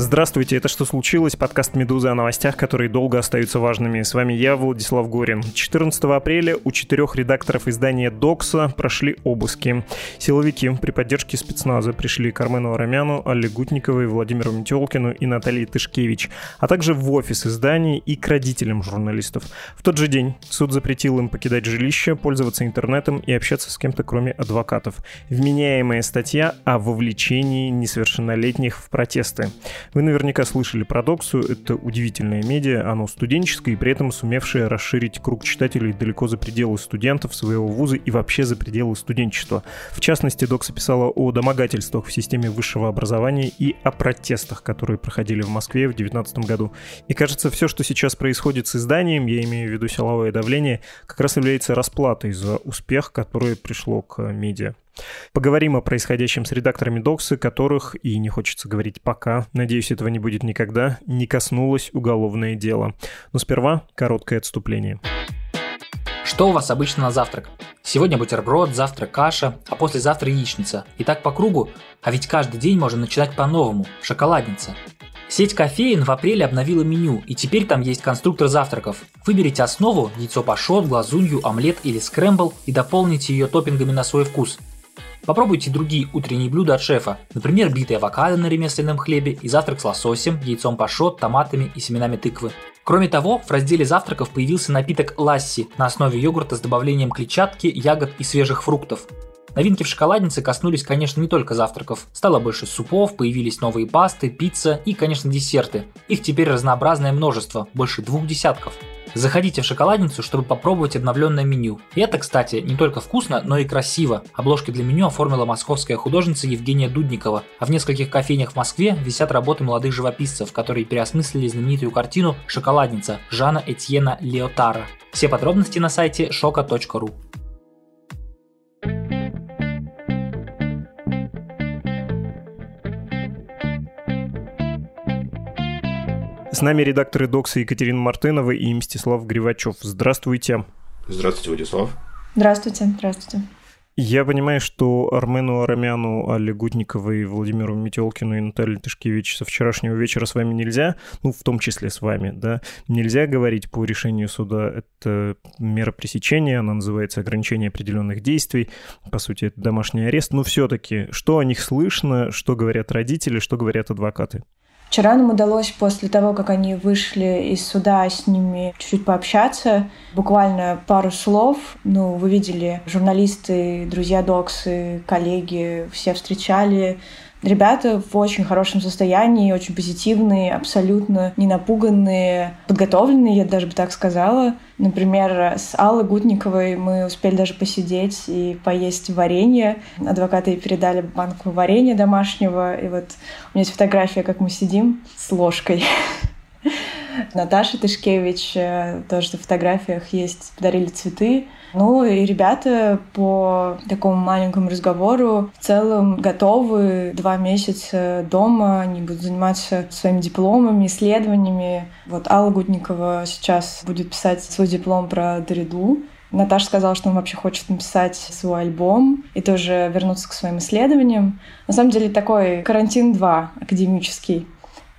Здравствуйте, это «Что случилось?» Подкаст «Медузы» о новостях, которые долго остаются важными. С вами я, Владислав Горин. 14 апреля у четырех редакторов издания «Докса» прошли обыски. Силовики при поддержке спецназа пришли к Армену Арамяну, Алле Гутниковой, Владимиру Метелкину и Наталье Тышкевич, а также в офис издания и к родителям журналистов. В тот же день суд запретил им покидать жилище, пользоваться интернетом и общаться с кем-то, кроме адвокатов. Вменяемая статья о вовлечении несовершеннолетних в протесты. Вы наверняка слышали про Доксу, это удивительное медиа, оно студенческое и при этом сумевшее расширить круг читателей далеко за пределы студентов своего вуза и вообще за пределы студенчества. В частности, Докса писала о домогательствах в системе высшего образования и о протестах, которые проходили в Москве в 2019 году. И кажется, все, что сейчас происходит с изданием, я имею в виду силовое давление, как раз является расплатой за успех, который пришло к медиа. Поговорим о происходящем с редакторами Доксы, которых, и не хочется говорить пока, надеюсь, этого не будет никогда, не коснулось уголовное дело. Но сперва короткое отступление. Что у вас обычно на завтрак? Сегодня бутерброд, завтра каша, а послезавтра яичница. И так по кругу, а ведь каждый день можно начинать по-новому. Шоколадница. Сеть кофеин в апреле обновила меню, и теперь там есть конструктор завтраков. Выберите основу, яйцо пашот, глазунью, омлет или скрэмбл и дополните ее топпингами на свой вкус. Попробуйте другие утренние блюда от шефа, например, битый авокадо на ремесленном хлебе и завтрак с лососем, яйцом пашот, томатами и семенами тыквы. Кроме того, в разделе завтраков появился напиток ласси на основе йогурта с добавлением клетчатки, ягод и свежих фруктов. Новинки в шоколаднице коснулись, конечно, не только завтраков. Стало больше супов, появились новые пасты, пицца и, конечно, десерты. Их теперь разнообразное множество, больше двух десятков. Заходите в шоколадницу, чтобы попробовать обновленное меню. И это, кстати, не только вкусно, но и красиво. Обложки для меню оформила московская художница Евгения Дудникова, а в нескольких кофейнях в Москве висят работы молодых живописцев, которые переосмыслили знаменитую картину «Шоколадница» Жана Этьена Леотара. Все подробности на сайте шока.ру. С нами редакторы Докса Екатерина Мартынова и Мстислав Гривачев. Здравствуйте. Здравствуйте, Владислав. Здравствуйте, здравствуйте. Я понимаю, что Армену Арамяну, Алле Гутниковой, Владимиру Метелкину и Наталье Тышкевич со вчерашнего вечера с вами нельзя, ну, в том числе с вами, да, нельзя говорить по решению суда. Это мера пресечения, она называется ограничение определенных действий. По сути, это домашний арест. Но все-таки, что о них слышно, что говорят родители, что говорят адвокаты? Вчера нам удалось после того, как они вышли из суда, с ними чуть-чуть пообщаться. Буквально пару слов. Ну, вы видели, журналисты, друзья Доксы, коллеги, все встречали Ребята в очень хорошем состоянии, очень позитивные, абсолютно не напуганные, подготовленные, я даже бы так сказала. Например, с Аллой Гутниковой мы успели даже посидеть и поесть варенье. Адвокаты передали банку варенья домашнего. И вот у меня есть фотография, как мы сидим с ложкой. Наташа Тышкевич э, тоже на фотографиях есть, подарили цветы. Ну и ребята по такому маленькому разговору в целом готовы два месяца дома, они будут заниматься своими дипломами, исследованиями. Вот Алла Гудникова сейчас будет писать свой диплом про Дориду. Наташа сказала, что он вообще хочет написать свой альбом и тоже вернуться к своим исследованиям. На самом деле такой карантин 2 академический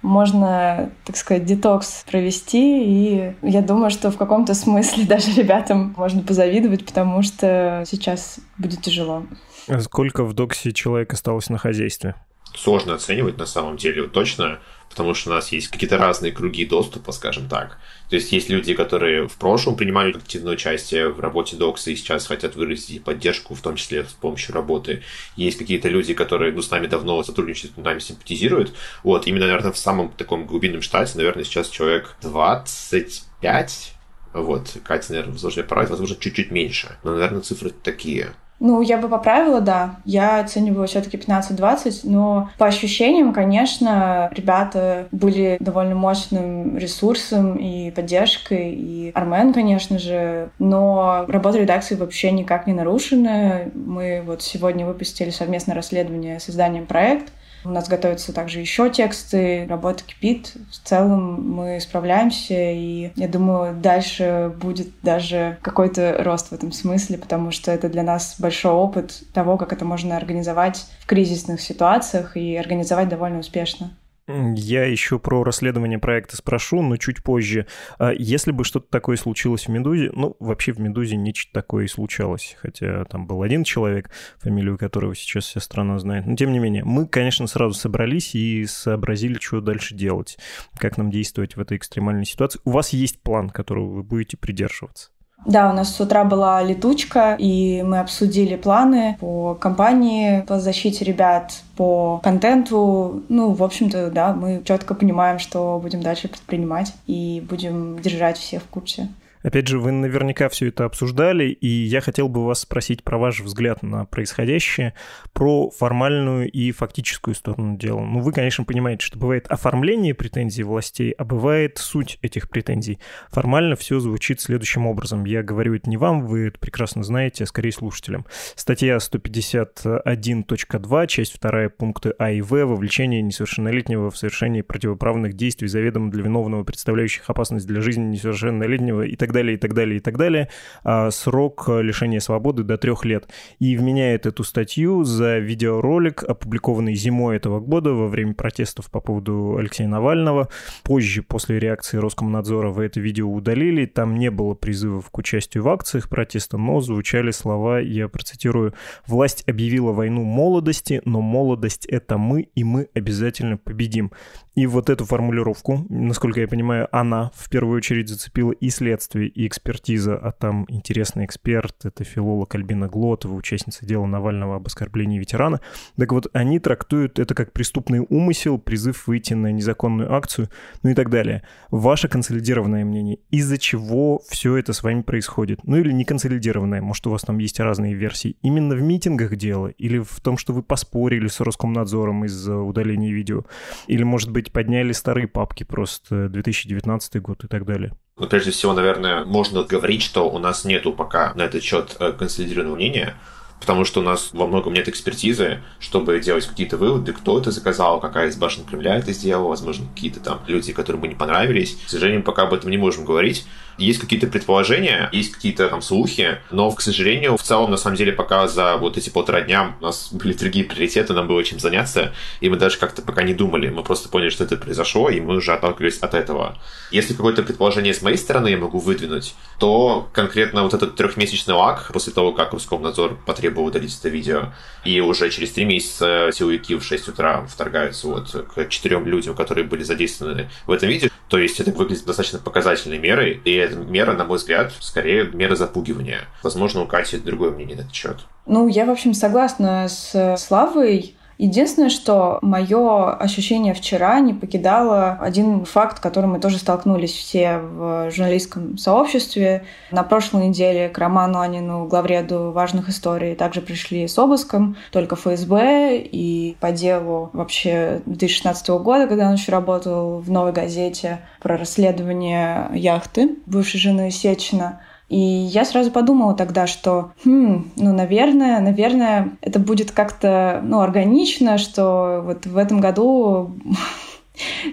можно, так сказать, детокс провести. И я думаю, что в каком-то смысле даже ребятам можно позавидовать, потому что сейчас будет тяжело. А сколько в доксе человек осталось на хозяйстве? Сложно оценивать на самом деле точно потому что у нас есть какие-то разные круги доступа, скажем так. То есть есть люди, которые в прошлом принимали активное участие в работе докса и сейчас хотят вырастить поддержку, в том числе с помощью работы. Есть какие-то люди, которые ну, с нами давно сотрудничают, с нами симпатизируют. Вот, именно, наверное, в самом таком глубинном штате, наверное, сейчас человек 25 вот, Катя, наверное, возможно, поправить, возможно, чуть-чуть меньше. Но, наверное, цифры такие. Ну, я бы поправила, да. Я оцениваю все-таки 15-20, но по ощущениям, конечно, ребята были довольно мощным ресурсом и поддержкой, и Армен, конечно же, но работа редакции вообще никак не нарушена. Мы вот сегодня выпустили совместное расследование с изданием «Проект», у нас готовятся также еще тексты, работа кипит. В целом мы справляемся, и я думаю, дальше будет даже какой-то рост в этом смысле, потому что это для нас большой опыт того, как это можно организовать в кризисных ситуациях и организовать довольно успешно. Я еще про расследование проекта спрошу, но чуть позже. А если бы что-то такое случилось в «Медузе», ну, вообще в «Медузе» нечто такое и случалось, хотя там был один человек, фамилию которого сейчас вся страна знает. Но тем не менее, мы, конечно, сразу собрались и сообразили, что дальше делать, как нам действовать в этой экстремальной ситуации. У вас есть план, которого вы будете придерживаться? Да, у нас с утра была летучка, и мы обсудили планы по компании, по защите ребят, по контенту. Ну, в общем-то, да, мы четко понимаем, что будем дальше предпринимать, и будем держать всех в курсе. Опять же, вы наверняка все это обсуждали, и я хотел бы вас спросить про ваш взгляд на происходящее, про формальную и фактическую сторону дела. Ну, вы, конечно, понимаете, что бывает оформление претензий властей, а бывает суть этих претензий. Формально все звучит следующим образом. Я говорю это не вам, вы это прекрасно знаете, а скорее слушателям. Статья 151.2, часть 2, пункты А и В, вовлечение несовершеннолетнего в совершении противоправных действий заведомо для виновного, представляющих опасность для жизни несовершеннолетнего и так так далее, и так далее, и так далее, а срок лишения свободы до трех лет. И вменяет эту статью за видеоролик, опубликованный зимой этого года во время протестов по поводу Алексея Навального. Позже, после реакции Роскомнадзора, вы это видео удалили. Там не было призывов к участию в акциях протеста, но звучали слова, я процитирую, «Власть объявила войну молодости, но молодость — это мы, и мы обязательно победим». И вот эту формулировку, насколько я понимаю, она в первую очередь зацепила и следствие, и экспертиза, а там интересный эксперт, это филолог Альбина Глотова, участница дела Навального об оскорблении ветерана. Так вот, они трактуют это как преступный умысел, призыв выйти на незаконную акцию, ну и так далее. Ваше консолидированное мнение, из-за чего все это с вами происходит? Ну или не консолидированное, может, у вас там есть разные версии. Именно в митингах дело? Или в том, что вы поспорили с Роскомнадзором из-за удаления видео? Или, может быть, подняли старые папки просто 2019 год и так далее? Ну, прежде всего, наверное, можно говорить, что у нас нету пока на этот счет э, консолидированного мнения, потому что у нас во многом нет экспертизы, чтобы делать какие-то выводы, кто это заказал, какая из башен Кремля это сделала, возможно, какие-то там люди, которые бы не понравились. К сожалению, пока об этом не можем говорить. Есть какие-то предположения, есть какие-то там слухи, но, к сожалению, в целом, на самом деле, пока за вот эти полтора дня у нас были другие приоритеты, нам было чем заняться, и мы даже как-то пока не думали. Мы просто поняли, что это произошло, и мы уже отталкивались от этого. Если какое-то предположение с моей стороны я могу выдвинуть, то конкретно вот этот трехмесячный лаг после того, как Роскомнадзор потребовал удалить это видео, и уже через три месяца силовики в 6 утра вторгаются вот к четырем людям, которые были задействованы в этом видео, то есть это выглядит достаточно показательной мерой, и эта мера, на мой взгляд, скорее мера запугивания. Возможно, у Кати другое мнение на этот счет. Ну, я, в общем, согласна с Славой. Единственное, что мое ощущение вчера не покидало один факт, которым мы тоже столкнулись все в журналистском сообществе. На прошлой неделе к Роману Анину, главреду важных историй, также пришли с обыском, только ФСБ, и по делу вообще 2016 года, когда он еще работал в «Новой газете» про расследование яхты бывшей жены Сечина. И я сразу подумала тогда, что, хм, ну, наверное, наверное, это будет как-то, ну, органично, что вот в этом году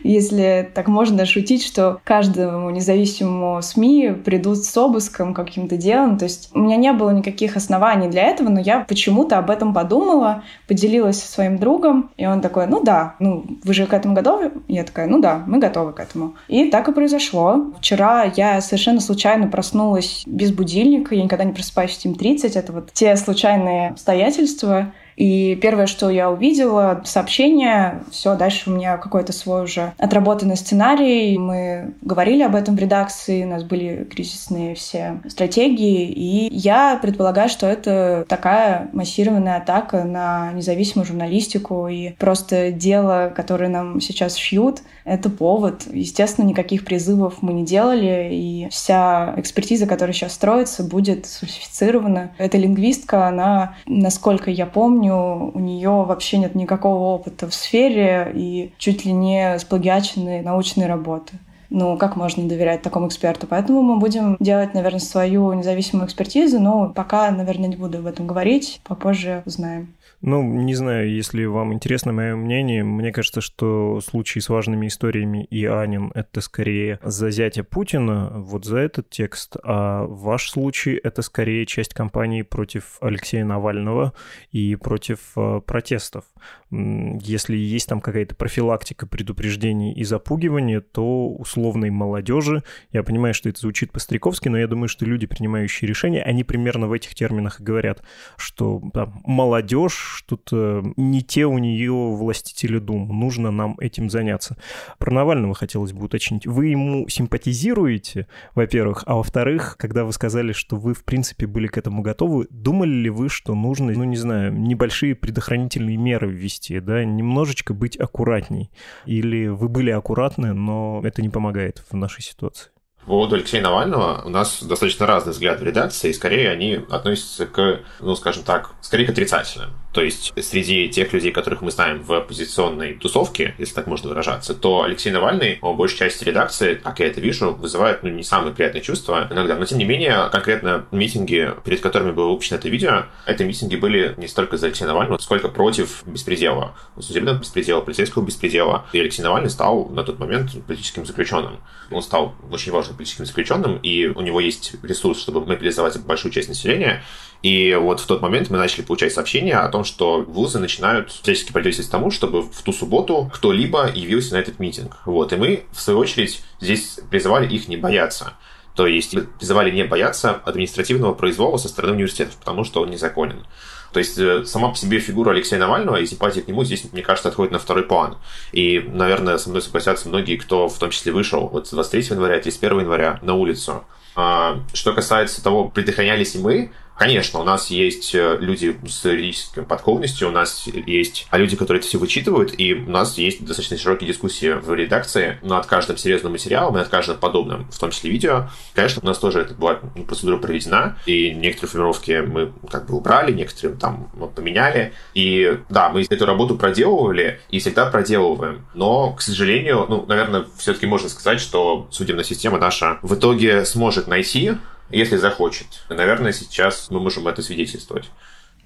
если так можно шутить, что каждому независимому СМИ придут с обыском каким-то делом. То есть у меня не было никаких оснований для этого, но я почему-то об этом подумала, поделилась со своим другом, и он такой, ну да, ну вы же к этому готовы? Я такая, ну да, мы готовы к этому. И так и произошло. Вчера я совершенно случайно проснулась без будильника, я никогда не просыпаюсь в 7.30, это вот те случайные обстоятельства, и первое, что я увидела, сообщение, все, дальше у меня какой-то свой уже отработанный сценарий. Мы говорили об этом в редакции, у нас были кризисные все стратегии, и я предполагаю, что это такая массированная атака на независимую журналистику и просто дело, которое нам сейчас шьют, это повод. Естественно, никаких призывов мы не делали, и вся экспертиза, которая сейчас строится, будет сфальсифицирована. Эта лингвистка, она, насколько я помню, помню, у нее вообще нет никакого опыта в сфере и чуть ли не сплагиаченные научные работы. Ну, как можно доверять такому эксперту? Поэтому мы будем делать, наверное, свою независимую экспертизу, но пока, наверное, не буду об этом говорить, попозже узнаем. Ну, не знаю, если вам интересно мое мнение, мне кажется, что случаи с важными историями и Анин — это скорее за зятя Путина, вот за этот текст, а ваш случай — это скорее часть кампании против Алексея Навального и против э, протестов. Если есть там какая-то профилактика предупреждений и запугивания, то условной молодежи, я понимаю, что это звучит по-стариковски, но я думаю, что люди, принимающие решения, они примерно в этих терминах и говорят, что да, молодежь что-то не те у нее властители дум, нужно нам этим заняться. Про Навального хотелось бы уточнить. Вы ему симпатизируете, во-первых, а во-вторых, когда вы сказали, что вы, в принципе, были к этому готовы, думали ли вы, что нужно, ну, не знаю, небольшие предохранительные меры ввести, да, немножечко быть аккуратней? Или вы были аккуратны, но это не помогает в нашей ситуации? По поводу Алексея Навального у нас достаточно разный взгляд в редакции, и скорее они относятся к, ну, скажем так, скорее к отрицательным. То есть среди тех людей, которых мы знаем в оппозиционной тусовке, если так можно выражаться, то Алексей Навальный, по большей части редакции, как я это вижу, вызывает ну, не самые приятные чувства иногда. Но тем не менее, конкретно митинги, перед которыми было выпущено это видео, это митинги были не столько за Алексея Навального, сколько против беспредела. Судебного беспредела, полицейского беспредела. И Алексей Навальный стал на тот момент политическим заключенным. Он стал очень важным политическим заключенным, и у него есть ресурс, чтобы мобилизовать большую часть населения. И вот в тот момент мы начали получать сообщения о том, что вузы начинают всячески противодействовать тому, чтобы в ту субботу кто-либо явился на этот митинг. Вот. И мы, в свою очередь, здесь призывали их не бояться. То есть призывали не бояться административного произвола со стороны университетов, потому что он незаконен. То есть э, сама по себе фигура Алексея Навального и симпатия к нему здесь, мне кажется, отходит на второй план. И, наверное, со мной согласятся многие, кто в том числе вышел вот 23 января, 31 января на улицу. А, что касается того, предохранялись ли мы, Конечно, у нас есть э, люди с юридической подковностью, у нас есть а люди, которые это все вычитывают, и у нас есть достаточно широкие дискуссии в редакции над каждым серьезным материалом и над каждым подобным, в том числе видео. Конечно, у нас тоже эта была процедура проведена, и некоторые формировки мы как бы убрали, некоторые там поменяли. И да, мы эту работу проделывали и всегда проделываем. Но, к сожалению, ну, наверное, все-таки можно сказать, что судебная система наша в итоге сможет найти если захочет. Наверное, сейчас мы можем это свидетельствовать.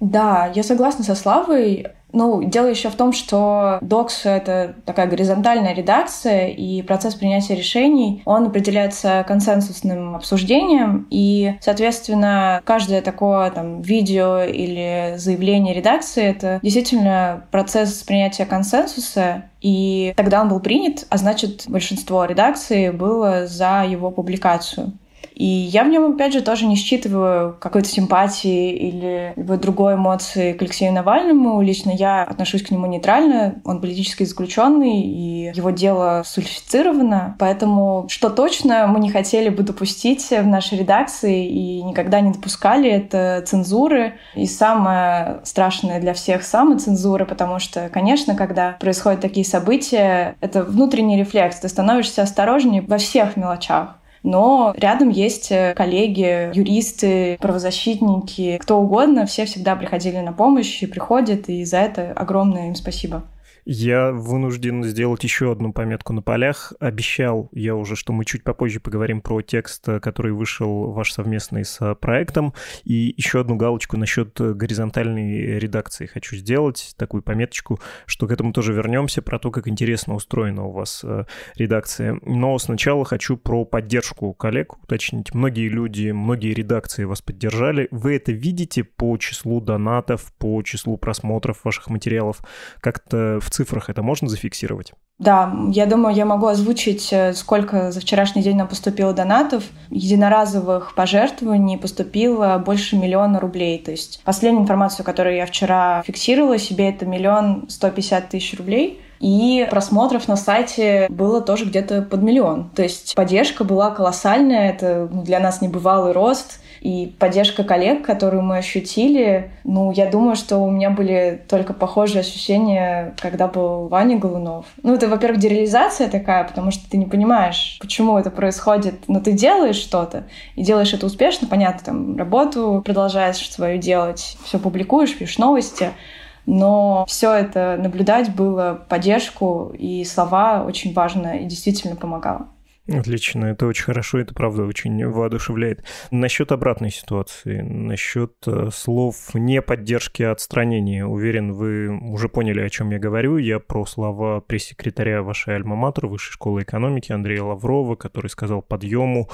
Да, я согласна со Славой. Ну, дело еще в том, что докс — это такая горизонтальная редакция, и процесс принятия решений, он определяется консенсусным обсуждением, и, соответственно, каждое такое там видео или заявление редакции — это действительно процесс принятия консенсуса, и тогда он был принят, а значит, большинство редакции было за его публикацию. И я в нем, опять же, тоже не считываю какой-то симпатии или любой другой эмоции к Алексею Навальному. Лично я отношусь к нему нейтрально. Он политически заключенный, и его дело сульфицировано. Поэтому, что точно мы не хотели бы допустить в нашей редакции и никогда не допускали, это цензуры. И самое страшное для всех самоцензура, потому что, конечно, когда происходят такие события, это внутренний рефлекс. Ты становишься осторожнее во всех мелочах но рядом есть э, коллеги, юристы, правозащитники, кто угодно, все всегда приходили на помощь и приходят, и за это огромное им спасибо. Я вынужден сделать еще одну пометку на полях. Обещал я уже, что мы чуть попозже поговорим про текст, который вышел ваш совместный с проектом. И еще одну галочку насчет горизонтальной редакции хочу сделать, такую пометочку, что к этому тоже вернемся, про то, как интересно устроена у вас э, редакция. Но сначала хочу про поддержку коллег уточнить. Многие люди, многие редакции вас поддержали. Вы это видите по числу донатов, по числу просмотров ваших материалов? Как-то в цифрах это можно зафиксировать? Да, я думаю, я могу озвучить, э, сколько за вчерашний день нам поступило донатов. Единоразовых пожертвований поступило больше миллиона рублей. То есть последняя информация, которую я вчера фиксировала себе, это миллион сто пятьдесят тысяч рублей. И просмотров на сайте было тоже где-то под миллион. То есть поддержка была колоссальная, это для нас небывалый рост. И поддержка коллег, которую мы ощутили, ну, я думаю, что у меня были только похожие ощущения, когда был Ваня Голунов. Ну, это, во-первых, дереализация такая, потому что ты не понимаешь, почему это происходит, но ты делаешь что-то, и делаешь это успешно, понятно, там, работу продолжаешь свою делать, все публикуешь, пишешь новости, но все это наблюдать было поддержку, и слова очень важно и действительно помогало. Отлично, это очень хорошо, это правда очень воодушевляет. Насчет обратной ситуации, насчет э, слов не поддержки, а отстранения. Уверен, вы уже поняли, о чем я говорю. Я про слова пресс-секретаря вашей Альма-Матер, Высшей школы экономики Андрея Лаврова, который сказал подъему.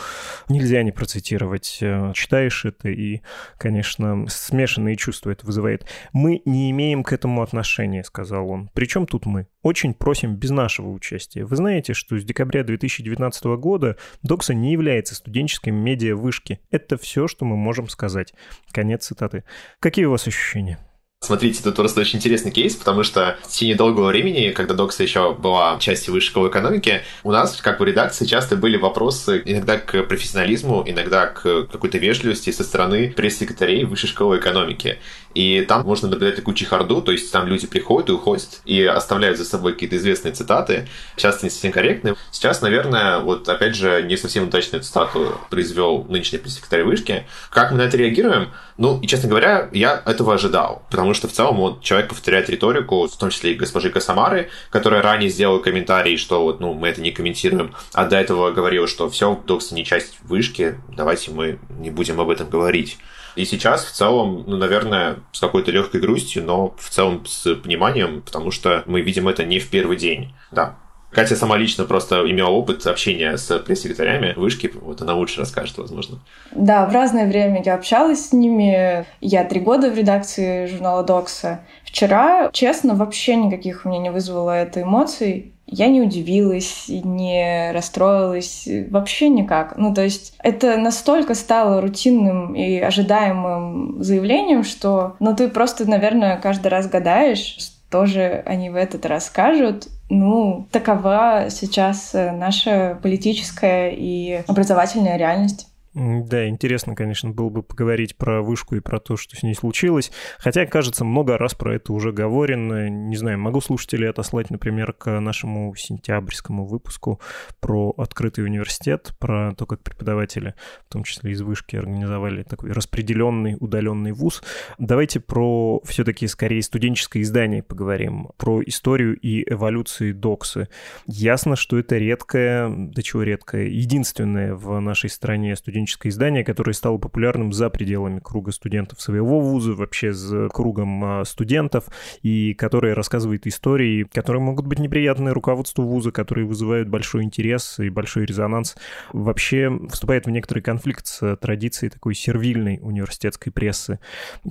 Нельзя не процитировать. Э, читаешь это и, конечно, смешанные чувства это вызывает. Мы не имеем к этому отношения, сказал он. Причем тут мы? Очень просим без нашего участия. Вы знаете, что с декабря 2019 года Докса не является студенческой медиа-вышки. Это все, что мы можем сказать. Конец цитаты. Какие у вас ощущения? Смотрите, тут просто очень интересный кейс, потому что в течение долгого времени, когда Докса еще была частью высшей школы экономики, у нас, как в редакции, часто были вопросы иногда к профессионализму, иногда к какой-то вежливости со стороны пресс-секретарей высшей школы экономики. И там можно наблюдать такую чехарду, то есть там люди приходят и уходят, и оставляют за собой какие-то известные цитаты, часто не совсем корректные. Сейчас, наверное, вот опять же, не совсем удачную цитату произвел нынешний пресс-секретарь вышки. Как мы на это реагируем? Ну, и, честно говоря, я этого ожидал, потому что в целом вот человек повторяет риторику, в том числе и госпожи Касамары, которая ранее сделала комментарий, что вот, ну, мы это не комментируем, а до этого говорила, что все, Докс не часть вышки, давайте мы не будем об этом говорить. И сейчас в целом, ну, наверное, с какой-то легкой грустью, но в целом с пониманием, потому что мы видим это не в первый день. Да, Катя сама лично просто имела опыт общения с пресс-секретарями вышки, вот она лучше расскажет, возможно. Да, в разное время я общалась с ними. Я три года в редакции журнала Докса. Вчера, честно, вообще никаких у меня не вызвало это эмоций. Я не удивилась, не расстроилась, вообще никак. Ну, то есть это настолько стало рутинным и ожидаемым заявлением, что, ну, ты просто, наверное, каждый раз гадаешь, что же они в этот раз скажут, ну, такова сейчас э, наша политическая и образовательная реальность. Да, интересно, конечно, было бы поговорить про вышку и про то, что с ней случилось. Хотя, кажется, много раз про это уже говорено. Не знаю, могу слушателей отослать, например, к нашему сентябрьскому выпуску про открытый университет, про то, как преподаватели, в том числе из вышки, организовали такой распределенный, удаленный вуз. Давайте про все-таки скорее студенческое издание поговорим, про историю и эволюцию доксы. Ясно, что это редкое, да чего редкое, единственное в нашей стране студенческое студенческое издание, которое стало популярным за пределами круга студентов своего вуза, вообще за кругом а, студентов, и которое рассказывает истории, которые могут быть неприятны руководству вуза, которые вызывают большой интерес и большой резонанс, вообще вступает в некоторый конфликт с традицией такой сервильной университетской прессы.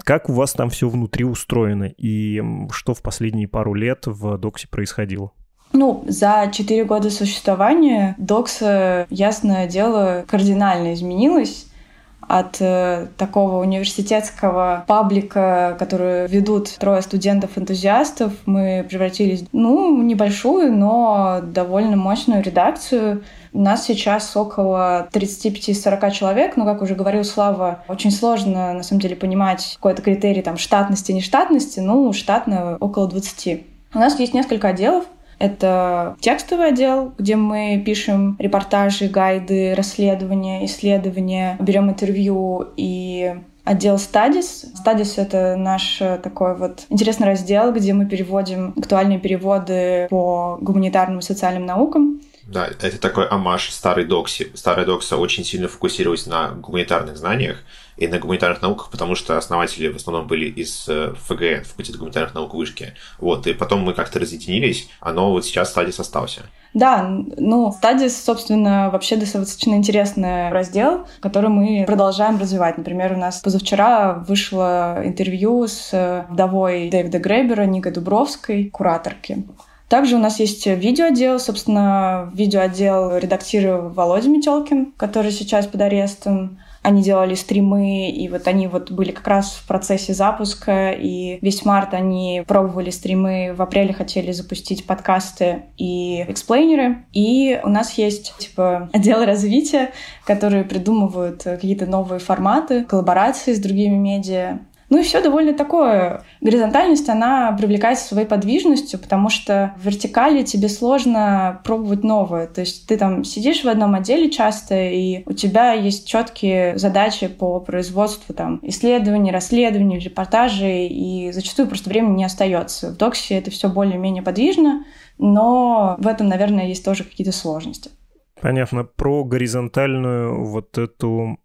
Как у вас там все внутри устроено, и что в последние пару лет в Доксе происходило? Ну, за четыре года существования Докса, ясное дело, кардинально изменилась от э, такого университетского паблика, который ведут трое студентов-энтузиастов, мы превратились, ну, в небольшую, но довольно мощную редакцию. У нас сейчас около 35-40 человек, но, как уже говорил Слава, очень сложно, на самом деле, понимать какой-то критерий там штатности, нештатности, ну, штатно около 20. У нас есть несколько отделов, это текстовый отдел, где мы пишем репортажи, гайды, расследования, исследования, берем интервью и отдел Studies. Studies — это наш э, такой вот интересный раздел, где мы переводим актуальные переводы по гуманитарным и социальным наукам. Да, это такой амаш старой докси. Старая докса очень сильно фокусировалась на гуманитарных знаниях, и на гуманитарных науках, потому что основатели в основном были из э, ФГ, факультета гуманитарных наук вышки. Вот, и потом мы как-то разъединились, но вот сейчас Стадис остался. Да, ну, Стадис, собственно, вообще достаточно интересный раздел, который мы продолжаем развивать. Например, у нас позавчера вышло интервью с вдовой Дэвида Грейбера, Никой Дубровской, кураторки. Также у нас есть видеоотдел. Собственно, видеоотдел редактировал Володя Метелкин, который сейчас под арестом они делали стримы, и вот они вот были как раз в процессе запуска, и весь март они пробовали стримы, в апреле хотели запустить подкасты и эксплейнеры. И у нас есть, типа, отдел развития, которые придумывают какие-то новые форматы, коллаборации с другими медиа. Ну и все довольно такое. Горизонтальность, она привлекается своей подвижностью, потому что в вертикали тебе сложно пробовать новое. То есть ты там сидишь в одном отделе часто, и у тебя есть четкие задачи по производству там, исследований, расследований, репортажей, и зачастую просто времени не остается. В доксе это все более-менее подвижно, но в этом, наверное, есть тоже какие-то сложности. Понятно. Про горизонтальную вот эту,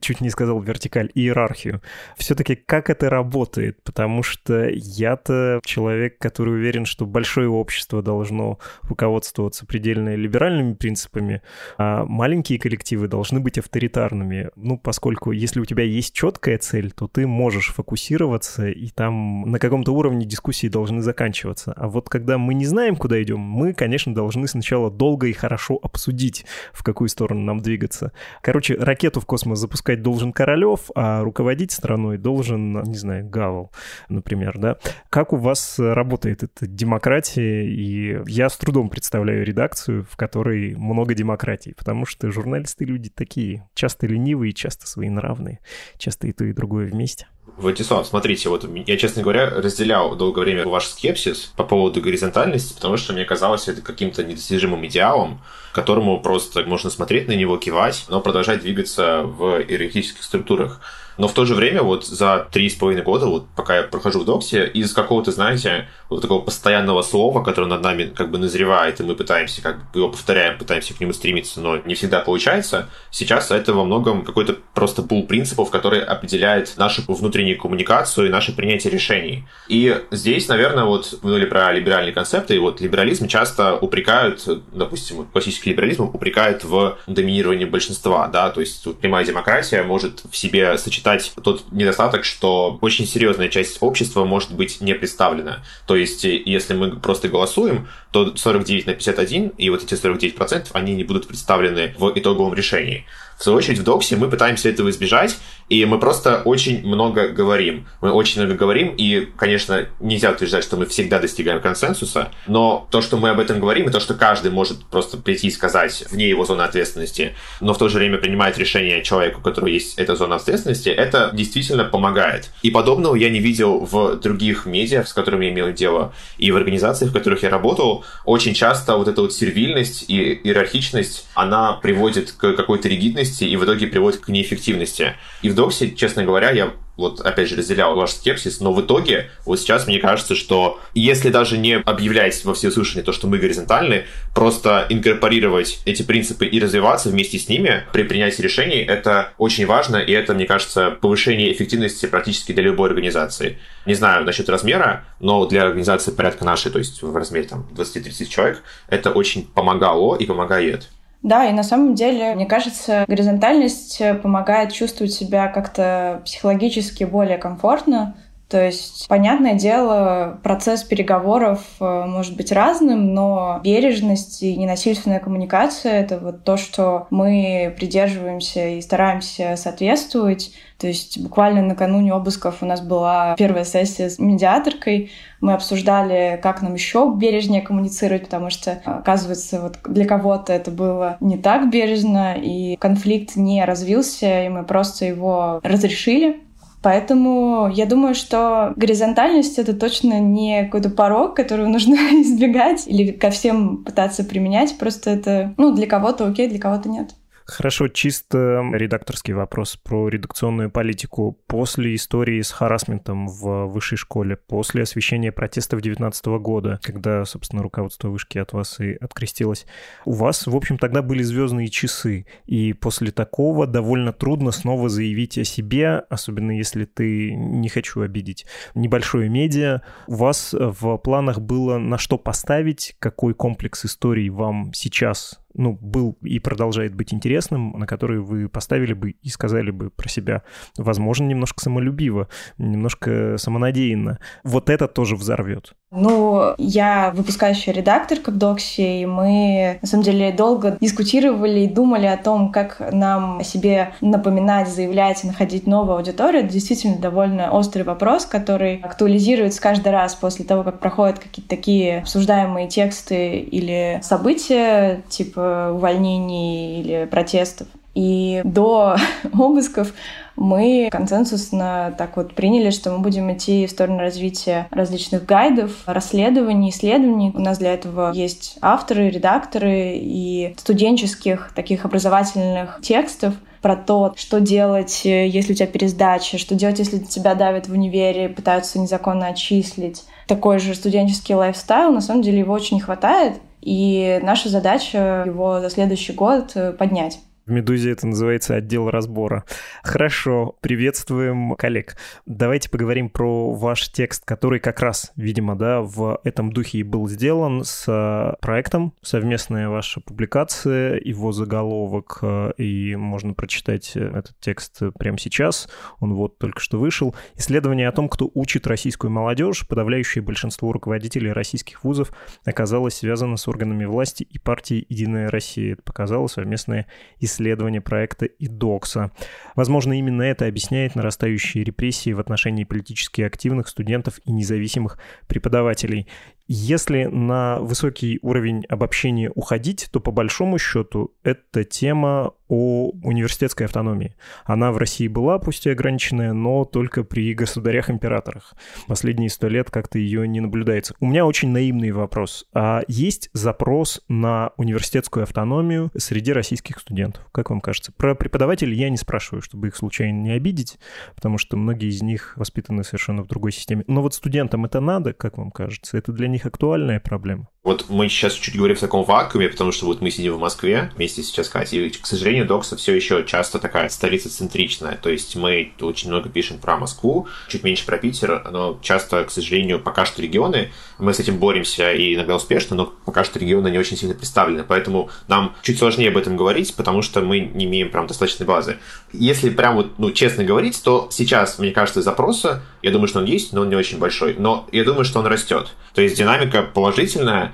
чуть не сказал вертикаль, иерархию. Все-таки как это работает? Потому что я-то человек, который уверен, что большое общество должно руководствоваться предельно либеральными принципами, а маленькие коллективы должны быть авторитарными. Ну, поскольку если у тебя есть четкая цель, то ты можешь фокусироваться, и там на каком-то уровне дискуссии должны заканчиваться. А вот когда мы не знаем, куда идем, мы, конечно, должны сначала долго и хорошо хорошо обсудить, в какую сторону нам двигаться. Короче, ракету в космос запускать должен Королев, а руководить страной должен, не знаю, Гавел, например, да. Как у вас работает эта демократия? И я с трудом представляю редакцию, в которой много демократии, потому что журналисты люди такие, часто ленивые, часто своенравные, часто и то, и другое вместе. Владислав, смотрите, вот я, честно говоря, разделял долгое время ваш скепсис по поводу горизонтальности, потому что мне казалось это каким-то недостижимым идеалом, которому просто можно смотреть на него, кивать, но продолжать двигаться в иерархических структурах. Но в то же время вот за три с половиной года, вот пока я прохожу в доксе, из какого-то, знаете, вот такого постоянного слова, которое над нами как бы назревает, и мы пытаемся как бы его повторяем, пытаемся к нему стремиться, но не всегда получается, сейчас это во многом какой-то просто пул принципов, который определяет нашу внутреннюю коммуникацию и наше принятие решений. И здесь, наверное, вот вы говорили про либеральные концепты, и вот либерализм часто упрекают, допустим, классический либерализм упрекают в доминировании большинства, да, то есть вот прямая демократия может в себе сочетать считать тот недостаток, что очень серьезная часть общества может быть не представлена. То есть, если мы просто голосуем, то 49 на 51, и вот эти 49%, они не будут представлены в итоговом решении. В свою очередь, в доксе мы пытаемся этого избежать, и мы просто очень много говорим. Мы очень много говорим, и, конечно, нельзя утверждать, что мы всегда достигаем консенсуса, но то, что мы об этом говорим, и то, что каждый может просто прийти и сказать вне его зоны ответственности, но в то же время принимает решение человеку, у которого есть эта зона ответственности, это действительно помогает. И подобного я не видел в других медиа, с которыми я имел дело, и в организациях, в которых я работал. Очень часто вот эта вот сервильность и иерархичность, она приводит к какой-то ригидности и в итоге приводит к неэффективности. И в доксе, честно говоря, я вот опять же разделял ваш скепсис, но в итоге вот сейчас мне кажется, что если даже не объявлять во всеуслышание то, что мы горизонтальны, просто инкорпорировать эти принципы и развиваться вместе с ними при принятии решений, это очень важно, и это, мне кажется, повышение эффективности практически для любой организации. Не знаю насчет размера, но для организации порядка нашей, то есть в размере там 20-30 человек, это очень помогало и помогает. Да, и на самом деле, мне кажется, горизонтальность помогает чувствовать себя как-то психологически более комфортно, то есть, понятное дело, процесс переговоров э, может быть разным, но бережность и ненасильственная коммуникация — это вот то, что мы придерживаемся и стараемся соответствовать. То есть буквально накануне обысков у нас была первая сессия с медиаторкой. Мы обсуждали, как нам еще бережнее коммуницировать, потому что, оказывается, вот для кого-то это было не так бережно, и конфликт не развился, и мы просто его разрешили. Поэтому я думаю, что горизонтальность — это точно не какой-то порог, который нужно избегать или ко всем пытаться применять. Просто это, ну, для кого-то окей, для кого-то нет. Хорошо, чисто редакторский вопрос про редакционную политику. После истории с харасментом в высшей школе, после освещения протестов 2019 года, когда, собственно, руководство вышки от вас и открестилось, у вас, в общем, тогда были звездные часы, и после такого довольно трудно снова заявить о себе, особенно если ты, не хочу обидеть, небольшое медиа. У вас в планах было на что поставить, какой комплекс историй вам сейчас ну, был и продолжает быть интересным, на который вы поставили бы и сказали бы про себя, возможно, немножко самолюбиво, немножко самонадеянно. Вот это тоже взорвет. Ну, я выпускающая редакторка в Доксе, и мы, на самом деле, долго дискутировали и думали о том, как нам о себе напоминать, заявлять находить новую аудиторию. Это действительно довольно острый вопрос, который актуализируется каждый раз после того, как проходят какие-то такие обсуждаемые тексты или события, типа увольнений или протестов. И до обысков мы консенсусно так вот приняли, что мы будем идти в сторону развития различных гайдов, расследований, исследований. У нас для этого есть авторы, редакторы и студенческих таких образовательных текстов, про то, что делать, если у тебя пересдача, что делать, если тебя давят в универе, пытаются незаконно отчислить. Такой же студенческий лайфстайл, на самом деле его очень не хватает. И наша задача его за следующий год э, поднять. В «Медузе» это называется отдел разбора. Хорошо, приветствуем коллег. Давайте поговорим про ваш текст, который как раз, видимо, да, в этом духе и был сделан с э, проектом. Совместная ваша публикация, его заголовок, э, и можно прочитать этот текст прямо сейчас. Он вот только что вышел. Исследование о том, кто учит российскую молодежь. Подавляющее большинство руководителей российских вузов оказалось связано с органами власти и партией «Единая Россия». Это показало совместное исследование исследования проекта и ДОКСа. Возможно, именно это объясняет нарастающие репрессии в отношении политически активных студентов и независимых преподавателей. Если на высокий уровень обобщения уходить, то по большому счету это тема о университетской автономии. Она в России была, пусть и ограниченная, но только при государях-императорах. Последние сто лет как-то ее не наблюдается. У меня очень наивный вопрос. А есть запрос на университетскую автономию среди российских студентов? Как вам кажется? Про преподавателей я не спрашиваю, чтобы их случайно не обидеть, потому что многие из них воспитаны совершенно в другой системе. Но вот студентам это надо, как вам кажется? Это для них актуальная проблема? Вот мы сейчас чуть говорим в таком вакууме, потому что вот мы сидим в Москве вместе сейчас Катей, и, к сожалению, Докса все еще часто такая столица-центричная, то есть мы очень много пишем про Москву, чуть меньше про Питер, но часто, к сожалению, пока что регионы, мы с этим боремся и иногда успешно, но пока что регионы не очень сильно представлены, поэтому нам чуть сложнее об этом говорить, потому что мы не имеем прям достаточной базы. Если прям вот, ну, честно говорить, то сейчас, мне кажется, запроса, я думаю, что он есть, но он не очень большой, но я думаю, что он растет. То есть динамика положительная,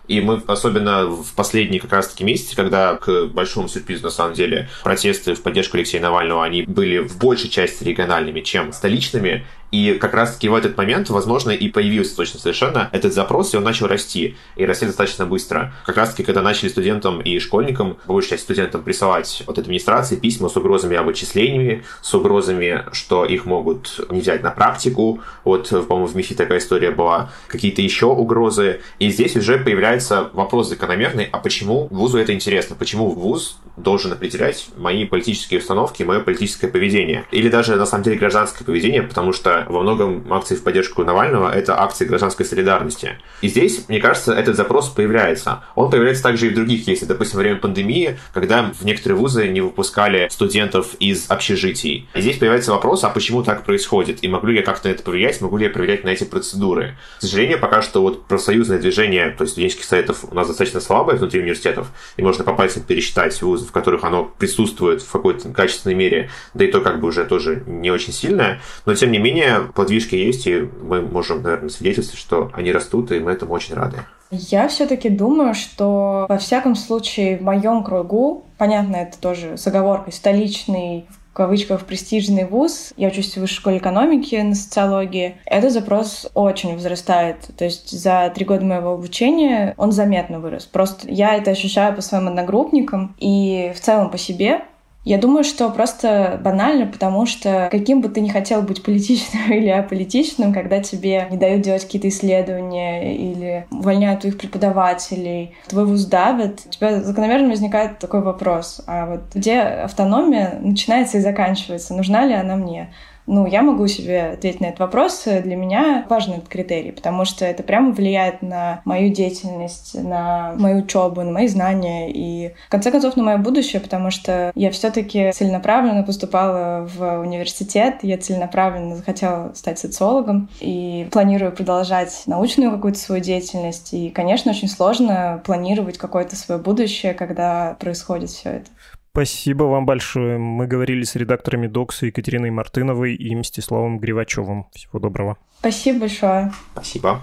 и мы, особенно в последние как раз-таки месяцы, когда, к большому сюрпризу, на самом деле, протесты в поддержку Алексея Навального, они были в большей части региональными, чем столичными, и как раз-таки в этот момент, возможно, и появился точно совершенно этот запрос, и он начал расти. И расти достаточно быстро. Как раз-таки, когда начали студентам и школьникам, по большей части студентам, присылать от администрации письма с угрозами об отчислениями, с угрозами, что их могут не взять на практику. Вот, по-моему, в МИФИ такая история была. Какие-то еще угрозы. И здесь уже появляется вопрос закономерный, а почему вузу это интересно? Почему вуз должен определять мои политические установки, мое политическое поведение? Или даже, на самом деле, гражданское поведение, потому что во многом акции в поддержку Навального — это акции гражданской солидарности. И здесь, мне кажется, этот запрос появляется. Он появляется также и в других кейсах. Допустим, во время пандемии, когда в некоторые вузы не выпускали студентов из общежитий. И здесь появляется вопрос, а почему так происходит? И могу ли я как-то на это повлиять? Могу ли я проверять на эти процедуры? К сожалению, пока что вот профсоюзное движение, то есть студенческих советов у нас достаточно слабое внутри университетов, и можно по пальцам пересчитать вузы, в которых оно присутствует в какой-то качественной мере, да и то как бы уже тоже не очень сильное. Но, тем не менее, подвижки есть, и мы можем, наверное, свидетельствовать, что они растут, и мы этому очень рады. Я все-таки думаю, что во всяком случае в моем кругу, понятно, это тоже с оговоркой столичный в кавычках престижный вуз, я учусь в высшей школе экономики на социологии, этот запрос очень возрастает. То есть за три года моего обучения он заметно вырос. Просто я это ощущаю по своим одногруппникам и в целом по себе. Я думаю, что просто банально, потому что каким бы ты ни хотел быть политичным или аполитичным, когда тебе не дают делать какие-то исследования или увольняют твоих преподавателей, твой вуз давит, у тебя закономерно возникает такой вопрос, а вот где автономия начинается и заканчивается, нужна ли она мне? Ну, я могу себе ответить на этот вопрос. Для меня важен этот критерий, потому что это прямо влияет на мою деятельность, на мою учебу, на мои знания и, в конце концов, на мое будущее, потому что я все-таки целенаправленно поступала в университет, я целенаправленно захотела стать социологом и планирую продолжать научную какую-то свою деятельность. И, конечно, очень сложно планировать какое-то свое будущее, когда происходит все это. Спасибо вам большое. Мы говорили с редакторами Докса Екатериной Мартыновой и Мстиславом Гривачевым. Всего доброго. Спасибо большое. Спасибо.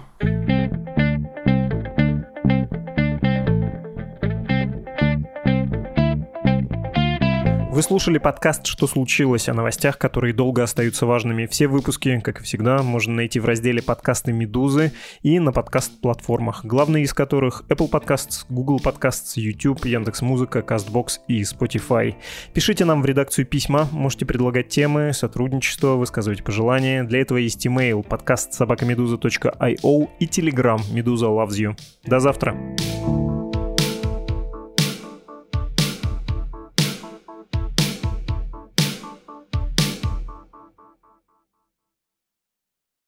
Вы слушали подкаст «Что случилось?» о новостях, которые долго остаются важными. Все выпуски, как и всегда, можно найти в разделе «Подкасты Медузы» и на подкаст-платформах, главные из которых Apple Podcasts, Google Podcasts, YouTube, Яндекс.Музыка, CastBox и Spotify. Пишите нам в редакцию письма, можете предлагать темы, сотрудничество, высказывать пожелания. Для этого есть email подкаст собакамедуза.io и Telegram «Медуза loves you». До завтра! thank you